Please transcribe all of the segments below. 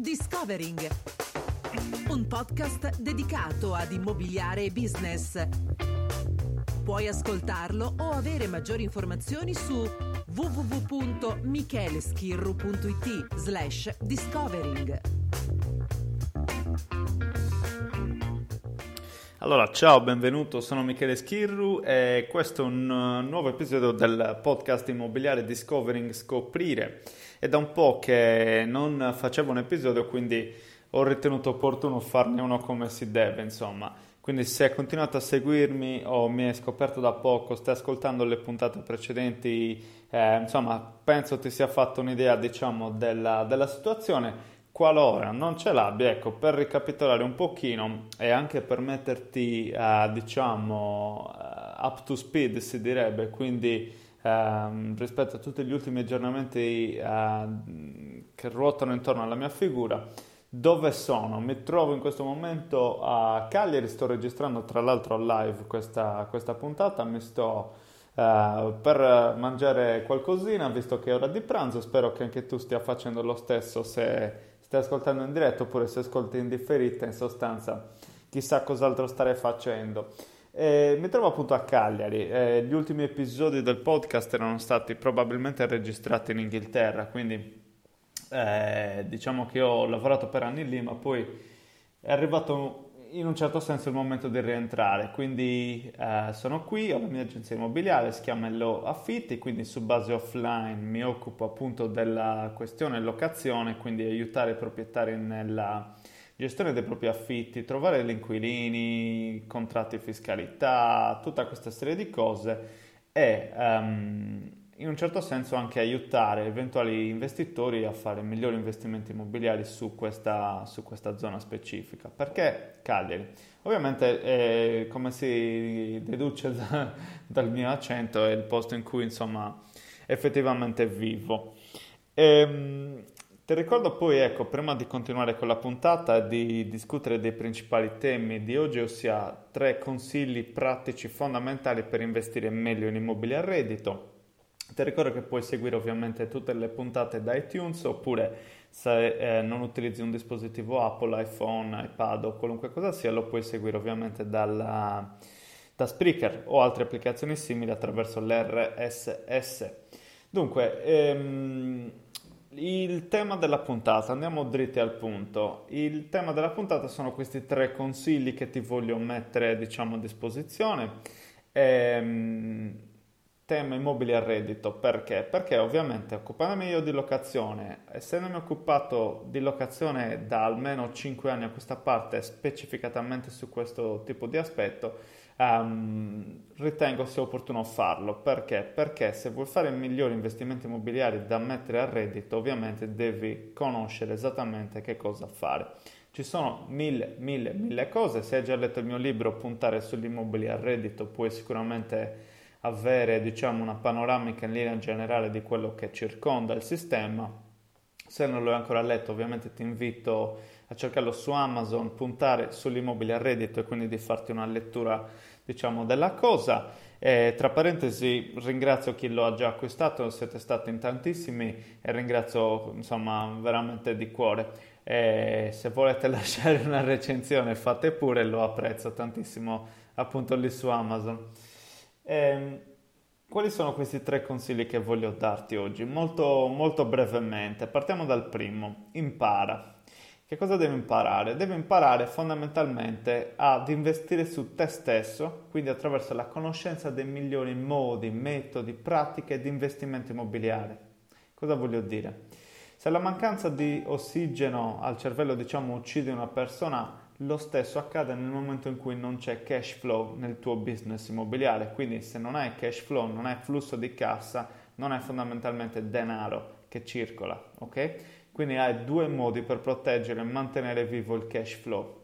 Discovering, un podcast dedicato ad immobiliare e business. Puoi ascoltarlo o avere maggiori informazioni su www.micheleschirru.it slash discovering. Allora, ciao, benvenuto, sono Michele Schirru e questo è un uh, nuovo episodio del podcast immobiliare Discovering Scoprire. È da un po' che non facevo un episodio, quindi ho ritenuto opportuno farne uno come si deve, insomma. Quindi se hai continuato a seguirmi o mi hai scoperto da poco, stai ascoltando le puntate precedenti, eh, insomma, penso ti sia fatto un'idea, diciamo, della, della situazione. Qualora non ce l'abbia, ecco, per ricapitolare un pochino e anche per metterti, uh, diciamo, uh, up to speed, si direbbe, quindi uh, rispetto a tutti gli ultimi aggiornamenti che ruotano intorno alla mia figura, dove sono? Mi trovo in questo momento a Cagliari, sto registrando tra l'altro live questa, questa puntata, mi sto uh, per mangiare qualcosina, visto che è ora di pranzo, spero che anche tu stia facendo lo stesso se stai ascoltando in diretto oppure se ascolti in differita, in sostanza chissà cos'altro starei facendo. Eh, mi trovo appunto a Cagliari, eh, gli ultimi episodi del podcast erano stati probabilmente registrati in Inghilterra, quindi eh, diciamo che ho lavorato per anni lì, ma poi è arrivato in un certo senso il momento di rientrare, quindi eh, sono qui, ho la mia agenzia immobiliare, si chiama Hello Affitti, quindi su base offline mi occupo appunto della questione locazione, quindi aiutare i proprietari nella gestione dei propri affitti, trovare gli inquilini, contratti fiscalità, tutta questa serie di cose e um, in un certo senso anche aiutare eventuali investitori a fare migliori investimenti immobiliari su questa, su questa zona specifica. Perché Cagliari? Ovviamente, eh, come si deduce da, dal mio accento, è il posto in cui insomma effettivamente vivo. E, ehm, ti ricordo poi, ecco, prima di continuare con la puntata, di discutere dei principali temi di oggi, ossia tre consigli pratici fondamentali per investire meglio in immobili a reddito ti ricordo che puoi seguire ovviamente tutte le puntate da iTunes oppure se eh, non utilizzi un dispositivo Apple, iPhone, iPad o qualunque cosa sia, lo puoi seguire ovviamente dalla, da Spreaker o altre applicazioni simili attraverso l'RSS. Dunque, ehm, il tema della puntata, andiamo dritti al punto. Il tema della puntata sono questi tre consigli che ti voglio mettere, diciamo, a disposizione. Ehm, tema immobili a reddito, perché? Perché ovviamente occupandomi io di locazione, essendomi occupato di locazione da almeno 5 anni a questa parte, specificatamente su questo tipo di aspetto, um, ritengo sia opportuno farlo. Perché? Perché se vuoi fare migliori investimenti immobiliari da mettere a reddito, ovviamente devi conoscere esattamente che cosa fare. Ci sono mille, mille, mille cose. Se hai già letto il mio libro Puntare sugli immobili a reddito, puoi sicuramente avere diciamo, una panoramica in linea generale di quello che circonda il sistema. Se non lo hai ancora letto, ovviamente ti invito a cercarlo su Amazon, puntare sull'immobile a reddito e quindi di farti una lettura diciamo, della cosa. E, tra parentesi, ringrazio chi lo ha già acquistato, siete stati in tantissimi e ringrazio insomma veramente di cuore. E se volete lasciare una recensione fate pure, lo apprezzo tantissimo appunto lì su Amazon. E, ehm, quali sono questi tre consigli che voglio darti oggi? Molto, molto brevemente, partiamo dal primo, impara. Che cosa devi imparare? Devi imparare fondamentalmente ad investire su te stesso, quindi attraverso la conoscenza dei migliori modi, metodi, pratiche di investimento immobiliare. Cosa voglio dire? Se la mancanza di ossigeno al cervello, diciamo, uccide una persona, lo stesso accade nel momento in cui non c'è cash flow nel tuo business immobiliare. Quindi se non hai cash flow, non hai flusso di cassa, non hai fondamentalmente denaro che circola, ok? Quindi hai due modi per proteggere e mantenere vivo il cash flow.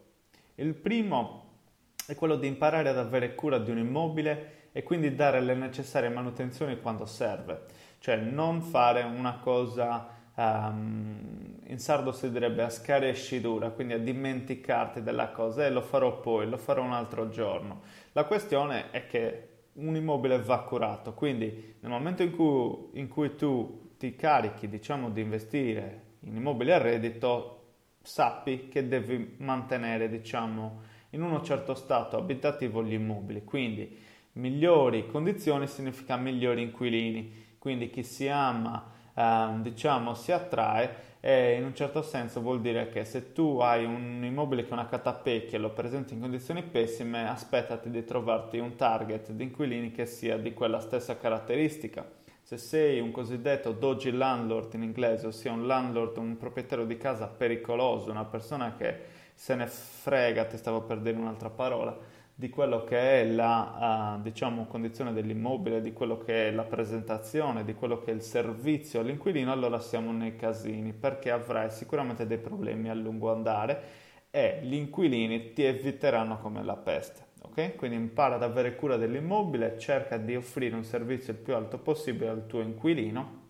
Il primo è quello di imparare ad avere cura di un immobile e quindi dare le necessarie manutenzioni quando serve, cioè non fare una cosa um, in sardo si direbbe a scarescidura, quindi a dimenticarti della cosa e eh, lo farò poi, lo farò un altro giorno. La questione è che un immobile va curato, quindi nel momento in cui, in cui tu ti carichi, diciamo, di investire in immobili a reddito, sappi che devi mantenere, diciamo, in uno certo stato abitativo gli immobili. Quindi migliori condizioni significa migliori inquilini. Quindi chi si ama, eh, diciamo, si attrae e in un certo senso vuol dire che se tu hai un immobile che è una catapecchia e lo presenti in condizioni pessime, aspettati di trovarti un target di inquilini che sia di quella stessa caratteristica se sei un cosiddetto dodgy landlord in inglese, ossia un landlord, un proprietario di casa pericoloso, una persona che se ne frega, ti stavo per dire un'altra parola, di quello che è la uh, diciamo, condizione dell'immobile, di quello che è la presentazione, di quello che è il servizio all'inquilino, allora siamo nei casini perché avrai sicuramente dei problemi a lungo andare e gli inquilini ti eviteranno come la peste ok? Quindi impara ad avere cura dell'immobile, cerca di offrire un servizio il più alto possibile al tuo inquilino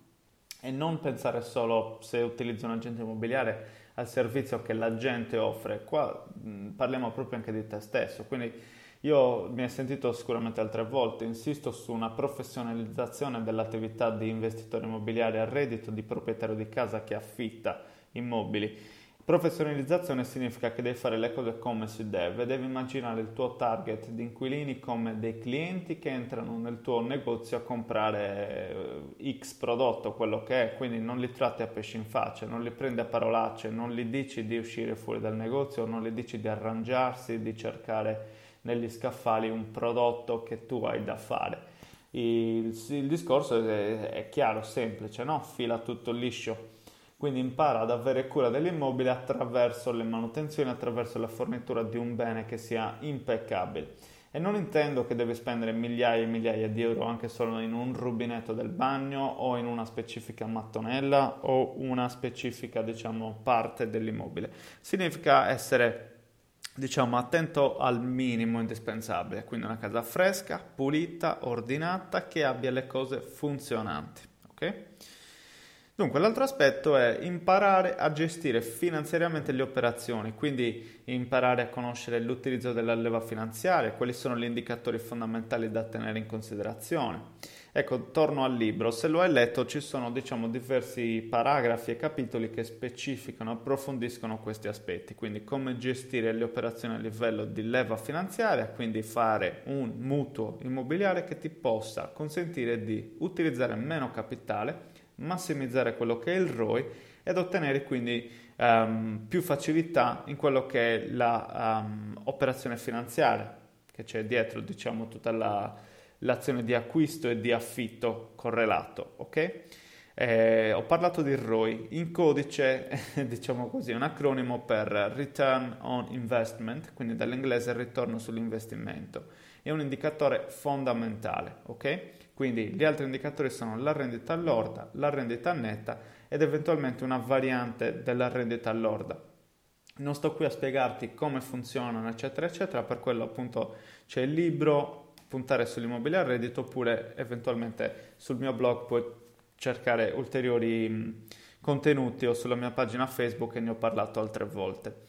e non pensare solo se utilizzi un agente immobiliare al servizio che la gente offre. Qua mh, parliamo proprio anche di te stesso, quindi io mi hai sentito sicuramente altre volte, insisto su una professionalizzazione dell'attività di investitore immobiliare a reddito, di proprietario di casa che affitta immobili Professionalizzazione significa che devi fare le cose come si deve, devi immaginare il tuo target di inquilini come dei clienti che entrano nel tuo negozio a comprare eh, X prodotto, quello che è, quindi non li tratti a pesci in faccia, non li prendi a parolacce, non gli dici di uscire fuori dal negozio, non gli dici di arrangiarsi, di cercare negli scaffali un prodotto che tu hai da fare. Il, il discorso è, è chiaro, semplice, no? fila tutto liscio quindi impara ad avere cura dell'immobile attraverso le manutenzioni, attraverso la fornitura di un bene che sia impeccabile. E non intendo che devi spendere migliaia e migliaia di euro anche solo in un rubinetto del bagno o in una specifica mattonella o una specifica, diciamo, parte dell'immobile. Significa essere diciamo attento al minimo indispensabile, quindi una casa fresca, pulita, ordinata, che abbia le cose funzionanti, ok? Dunque, l'altro aspetto è imparare a gestire finanziariamente le operazioni, quindi imparare a conoscere l'utilizzo della leva finanziaria, quali sono gli indicatori fondamentali da tenere in considerazione. Ecco, torno al libro, se lo hai letto ci sono diciamo diversi paragrafi e capitoli che specificano, approfondiscono questi aspetti, quindi come gestire le operazioni a livello di leva finanziaria, quindi fare un mutuo immobiliare che ti possa consentire di utilizzare meno capitale massimizzare quello che è il ROI ed ottenere quindi um, più facilità in quello che è l'operazione um, finanziaria che c'è dietro, diciamo, tutta la, l'azione di acquisto e di affitto correlato, ok? Eh, ho parlato di ROI, in codice diciamo così, un acronimo per Return on Investment, quindi dall'inglese ritorno sull'investimento, è un indicatore fondamentale, ok? Quindi gli altri indicatori sono la rendita lorda, la rendita netta ed eventualmente una variante della rendita lorda. Non sto qui a spiegarti come funzionano, eccetera, eccetera, per quello appunto c'è il libro, puntare sull'immobile a reddito oppure eventualmente sul mio blog puoi cercare ulteriori contenuti o sulla mia pagina Facebook e ne ho parlato altre volte.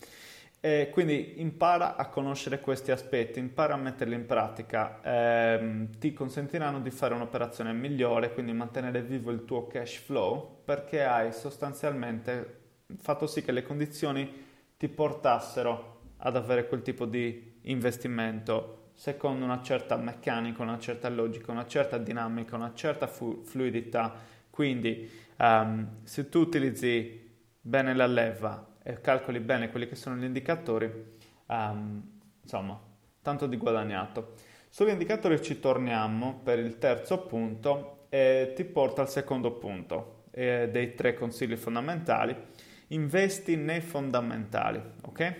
E quindi impara a conoscere questi aspetti, impara a metterli in pratica, ehm, ti consentiranno di fare un'operazione migliore, quindi mantenere vivo il tuo cash flow, perché hai sostanzialmente fatto sì che le condizioni ti portassero ad avere quel tipo di investimento secondo una certa meccanica, una certa logica, una certa dinamica, una certa fu- fluidità. Quindi um, se tu utilizzi bene la leva e calcoli bene quelli che sono gli indicatori, um, insomma, tanto di guadagnato. Sugli indicatori ci torniamo per il terzo punto e ti porta al secondo punto eh, dei tre consigli fondamentali. Investi nei fondamentali, ok?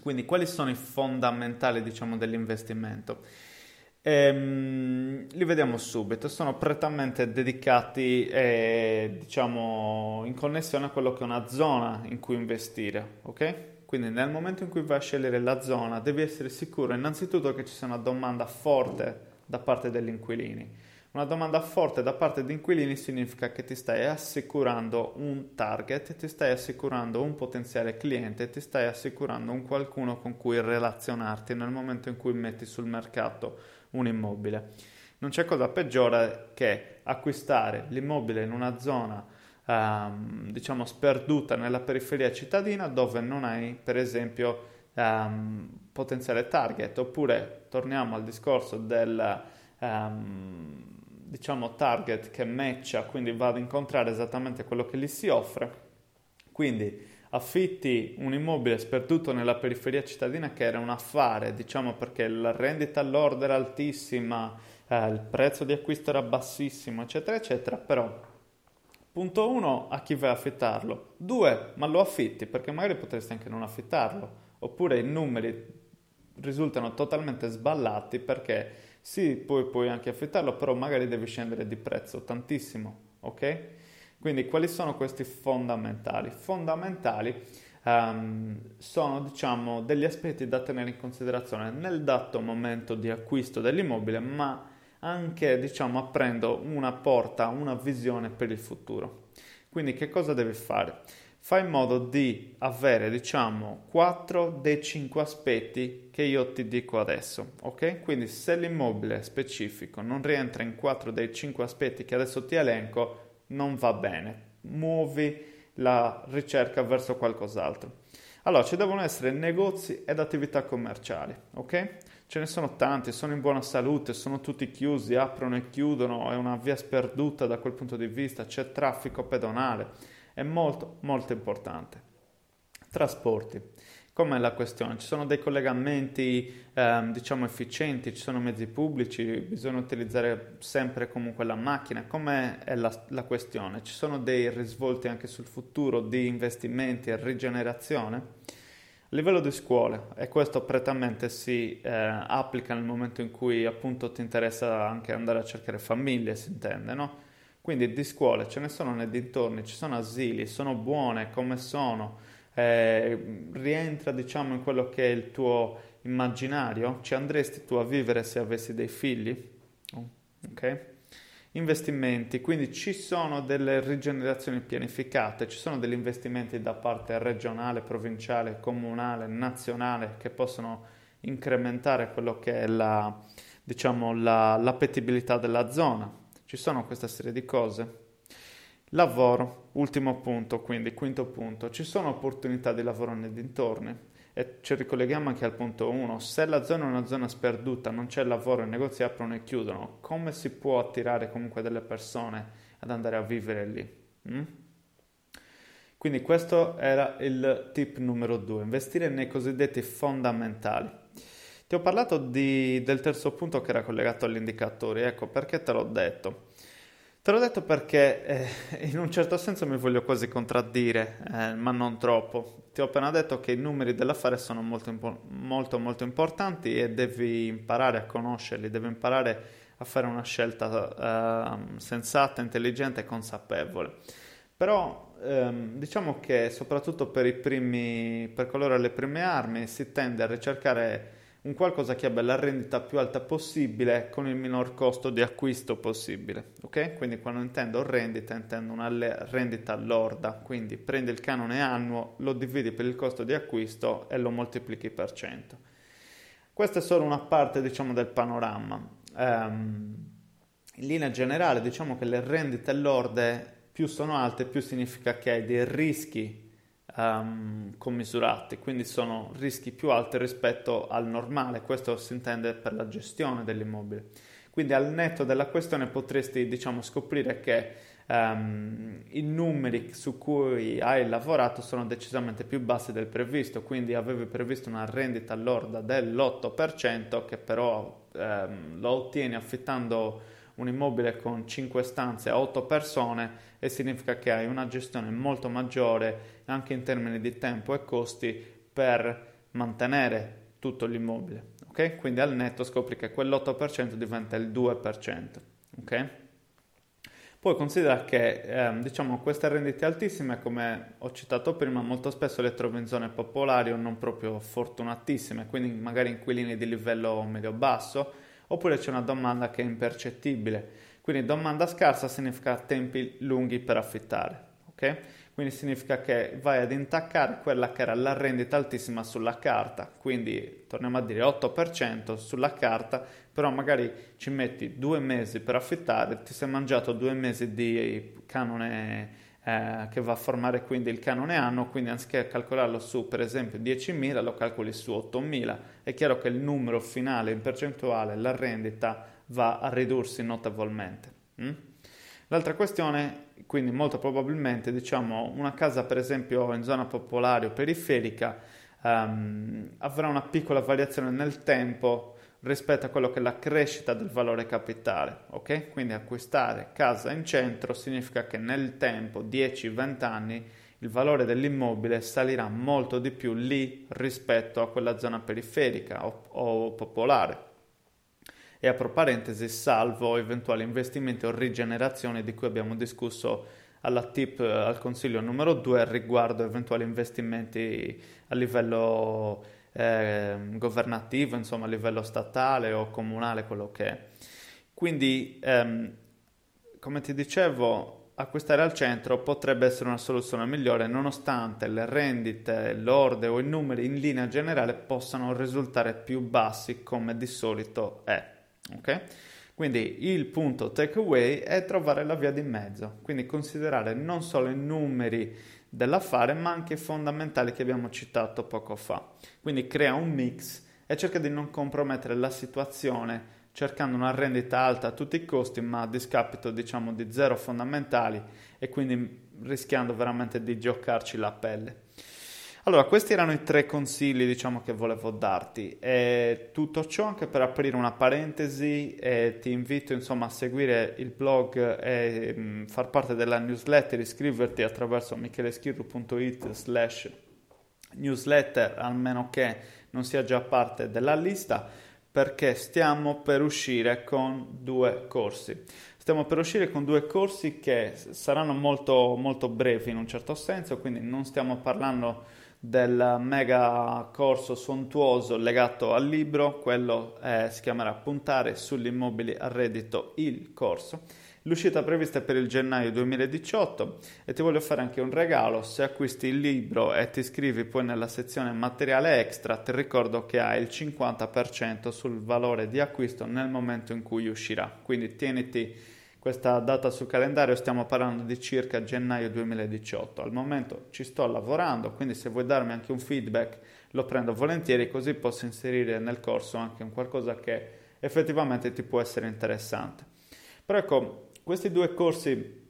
Quindi quali sono i fondamentali, diciamo, dell'investimento? Ehm, li vediamo subito, sono prettamente dedicati, eh, diciamo, in connessione a quello che è una zona in cui investire, ok? Quindi nel momento in cui vai a scegliere la zona devi essere sicuro innanzitutto che ci sia una domanda forte da parte degli inquilini. Una domanda forte da parte degli inquilini significa che ti stai assicurando un target, ti stai assicurando un potenziale cliente, ti stai assicurando un qualcuno con cui relazionarti nel momento in cui metti sul mercato un immobile. Non c'è cosa peggiore che acquistare l'immobile in una zona ehm, diciamo sperduta nella periferia cittadina dove non hai per esempio ehm, potenziale target oppure torniamo al discorso del ehm, diciamo target che matcha quindi va ad incontrare esattamente quello che gli si offre quindi affitti un immobile sperduto nella periferia cittadina che era un affare, diciamo perché la rendita all'ordo era altissima, eh, il prezzo di acquisto era bassissimo, eccetera, eccetera, però punto uno a chi vai a affittarlo, due ma lo affitti perché magari potresti anche non affittarlo, oppure i numeri risultano totalmente sballati perché sì, poi puoi anche affittarlo, però magari devi scendere di prezzo tantissimo, ok? Quindi quali sono questi fondamentali? Fondamentali um, sono diciamo degli aspetti da tenere in considerazione nel dato momento di acquisto dell'immobile, ma anche diciamo aprendo una porta, una visione per il futuro. Quindi che cosa devi fare? Fai in modo di avere diciamo 4 dei 5 aspetti che io ti dico adesso, ok? Quindi se l'immobile specifico non rientra in 4 dei 5 aspetti che adesso ti elenco, non va bene, muovi la ricerca verso qualcos'altro. Allora, ci devono essere negozi ed attività commerciali, ok? Ce ne sono tanti, sono in buona salute, sono tutti chiusi, aprono e chiudono, è una via sperduta da quel punto di vista, c'è traffico pedonale, è molto molto importante. Trasporti. Com'è la questione? Ci sono dei collegamenti ehm, diciamo efficienti, ci sono mezzi pubblici, bisogna utilizzare sempre comunque la macchina. Com'è la, la questione? Ci sono dei risvolti anche sul futuro di investimenti e rigenerazione? A livello di scuole, e questo prettamente si eh, applica nel momento in cui appunto ti interessa anche andare a cercare famiglie, si intende, no? Quindi di scuole ce ne sono nei dintorni, ci sono asili, sono buone come sono, eh, rientra diciamo in quello che è il tuo immaginario? Ci andresti tu a vivere se avessi dei figli? Oh, ok? Investimenti, quindi ci sono delle rigenerazioni pianificate, ci sono degli investimenti da parte regionale, provinciale, comunale, nazionale che possono incrementare quello che è la, diciamo, la, l'appetibilità della zona. Ci sono questa serie di cose. Lavoro, ultimo punto, quindi quinto punto, ci sono opportunità di lavoro nei dintorni e ci ricolleghiamo anche al punto 1, se la zona è una zona sperduta, non c'è lavoro, i negozi aprono e chiudono, come si può attirare comunque delle persone ad andare a vivere lì. Mm? Quindi questo era il tip numero due, investire nei cosiddetti fondamentali. Ti ho parlato di, del terzo punto che era collegato agli indicatori, ecco perché te l'ho detto. Te l'ho detto perché eh, in un certo senso mi voglio quasi contraddire, eh, ma non troppo. Ti ho appena detto che i numeri dell'affare sono molto, impo- molto, molto importanti e devi imparare a conoscerli, devi imparare a fare una scelta eh, sensata, intelligente e consapevole. Però ehm, diciamo che soprattutto per, primi, per coloro alle prime armi si tende a ricercare un qualcosa che abbia la rendita più alta possibile con il minor costo di acquisto possibile. Ok? Quindi quando intendo rendita intendo una rendita lorda, quindi prendi il canone annuo, lo dividi per il costo di acquisto e lo moltiplichi per 100. Questa è solo una parte diciamo del panorama. Um, in linea generale diciamo che le rendite lorde più sono alte più significa che hai dei rischi um, commisurati, quindi sono rischi più alti rispetto al normale, questo si intende per la gestione dell'immobile. Quindi al netto della questione potresti diciamo, scoprire che um, i numeri su cui hai lavorato sono decisamente più bassi del previsto, quindi avevi previsto una rendita lorda dell'8% che però um, lo ottieni affittando un immobile con 5 stanze a 8 persone e significa che hai una gestione molto maggiore anche in termini di tempo e costi per mantenere tutto l'immobile. Ok? Quindi al netto scopri che quell'8% diventa il 2%. Ok? Poi considera che eh, diciamo, queste rendite altissime, come ho citato prima, molto spesso le trovi in zone popolari o non proprio fortunatissime, quindi magari inquilini di livello medio-basso, oppure c'è una domanda che è impercettibile. Quindi domanda scarsa significa tempi lunghi per affittare, ok? Quindi significa che vai ad intaccare quella che era la rendita altissima sulla carta, quindi torniamo a dire 8% sulla carta, però magari ci metti due mesi per affittare, ti sei mangiato due mesi di canone eh, che va a formare quindi il canone anno, quindi anziché calcolarlo su per esempio 10.000 lo calcoli su 8.000, è chiaro che il numero finale in percentuale, la rendita va a ridursi notevolmente. Mm? L'altra questione, quindi molto probabilmente diciamo una casa per esempio in zona popolare o periferica um, avrà una piccola variazione nel tempo rispetto a quello che è la crescita del valore capitale, ok? Quindi acquistare casa in centro significa che nel tempo, 10-20 anni, il valore dell'immobile salirà molto di più lì rispetto a quella zona periferica o, o popolare. E apro parentesi, salvo eventuali investimenti o rigenerazione di cui abbiamo discusso alla tip, al consiglio numero 2 riguardo eventuali investimenti a livello eh, governativo, insomma a livello statale o comunale, quello che è. Quindi, ehm, come ti dicevo, acquistare al centro potrebbe essere una soluzione migliore nonostante le rendite, l'orde o i numeri in linea generale possano risultare più bassi come di solito è. Okay? Quindi il punto takeaway è trovare la via di mezzo, quindi considerare non solo i numeri dell'affare ma anche fondamentali che abbiamo citato poco fa. Quindi crea un mix e cerca di non compromettere la situazione cercando una rendita alta a tutti i costi ma a discapito diciamo di zero fondamentali e quindi rischiando veramente di giocarci la pelle. Allora, questi erano i tre consigli, diciamo, che volevo darti. E tutto ciò anche per aprire una parentesi e ti invito, insomma, a seguire il blog e mh, mm, far parte della newsletter, iscriverti attraverso micheleschirru.it slash newsletter, almeno che non sia già parte della lista, perché stiamo per uscire con due corsi. Stiamo per uscire con due corsi che saranno molto, molto brevi in un certo senso, quindi non stiamo parlando del mega corso sontuoso legato al libro, quello eh, si chiamerà Puntare sugli immobili a reddito il corso. L'uscita prevista è per il gennaio 2018 e ti voglio fare anche un regalo, se acquisti il libro e ti iscrivi poi nella sezione materiale extra, ti ricordo che hai il 50% sul valore di acquisto nel momento in cui uscirà, quindi tieniti questa data sul calendario stiamo parlando di circa gennaio 2018. Al momento ci sto lavorando, quindi se vuoi darmi anche un feedback lo prendo volentieri così posso inserire nel corso anche un qualcosa che effettivamente ti può essere interessante. Però ecco, questi due corsi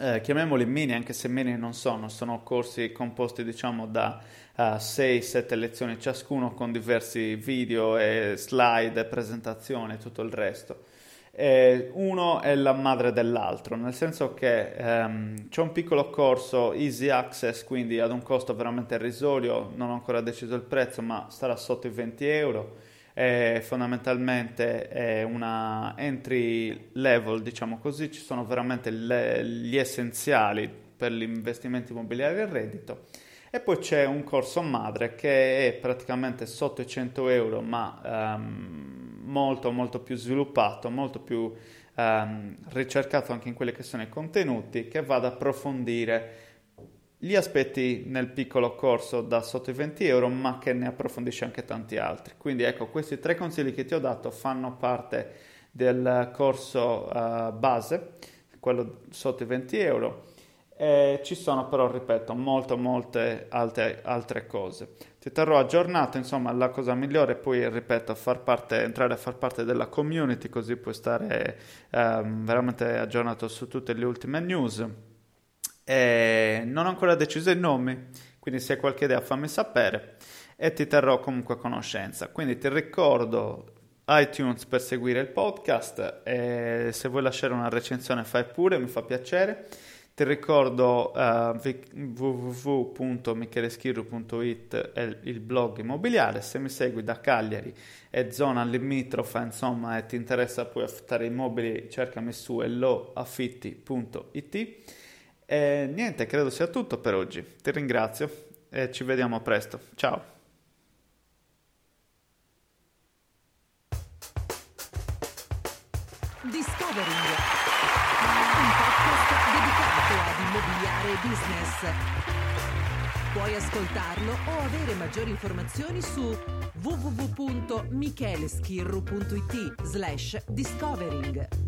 eh, chiamiamoli mini, anche se mini non sono, sono corsi composti diciamo da uh, eh, 6-7 lezioni ciascuno con diversi video e slide, presentazioni e tutto il resto. E uno è la madre dell'altro, nel senso che um, c'è un piccolo corso easy access, quindi ad un costo veramente irrisorio, non ho ancora deciso il prezzo, ma starà sotto i 20 euro è fondamentalmente è una entry level, diciamo così, ci sono veramente le, gli essenziali per gli investimenti immobiliari e reddito. E poi c'è un corso madre che è praticamente sotto i 100 euro, ma um, molto molto più sviluppato, molto più um, ricercato anche in quelli che sono i contenuti, che va ad approfondire gli aspetti nel piccolo corso da sotto i 20 euro, ma che ne approfondisce anche tanti altri. Quindi ecco, questi tre consigli che ti ho dato fanno parte del corso uh, base, quello sotto i 20 euro. E ci sono però, ripeto, molte, molte altre, altre cose. Ti terrò aggiornato, insomma, la cosa migliore è poi, ripeto, far parte, entrare a far parte della community, così puoi stare um, veramente aggiornato su tutte le ultime news e non ho ancora deciso i nomi, quindi se hai qualche idea fammi sapere e ti terrò comunque a conoscenza. Quindi ti ricordo iTunes per seguire il podcast e se vuoi lasciare una recensione fai pure, mi fa piacere. Ti ricordo uh, www.micheleschirru.it è il blog immobiliare, se mi segui da Cagliari e zona limitrofa, insomma, e ti interessa poi affittare immobili, cercami su elloaffitti.it e niente, credo sia tutto per oggi. Ti ringrazio e ci vediamo presto. Ciao. Immobiliare business. Puoi ascoltarlo o avere maggiori informazioni su www.micheleschirru.it slash discovering.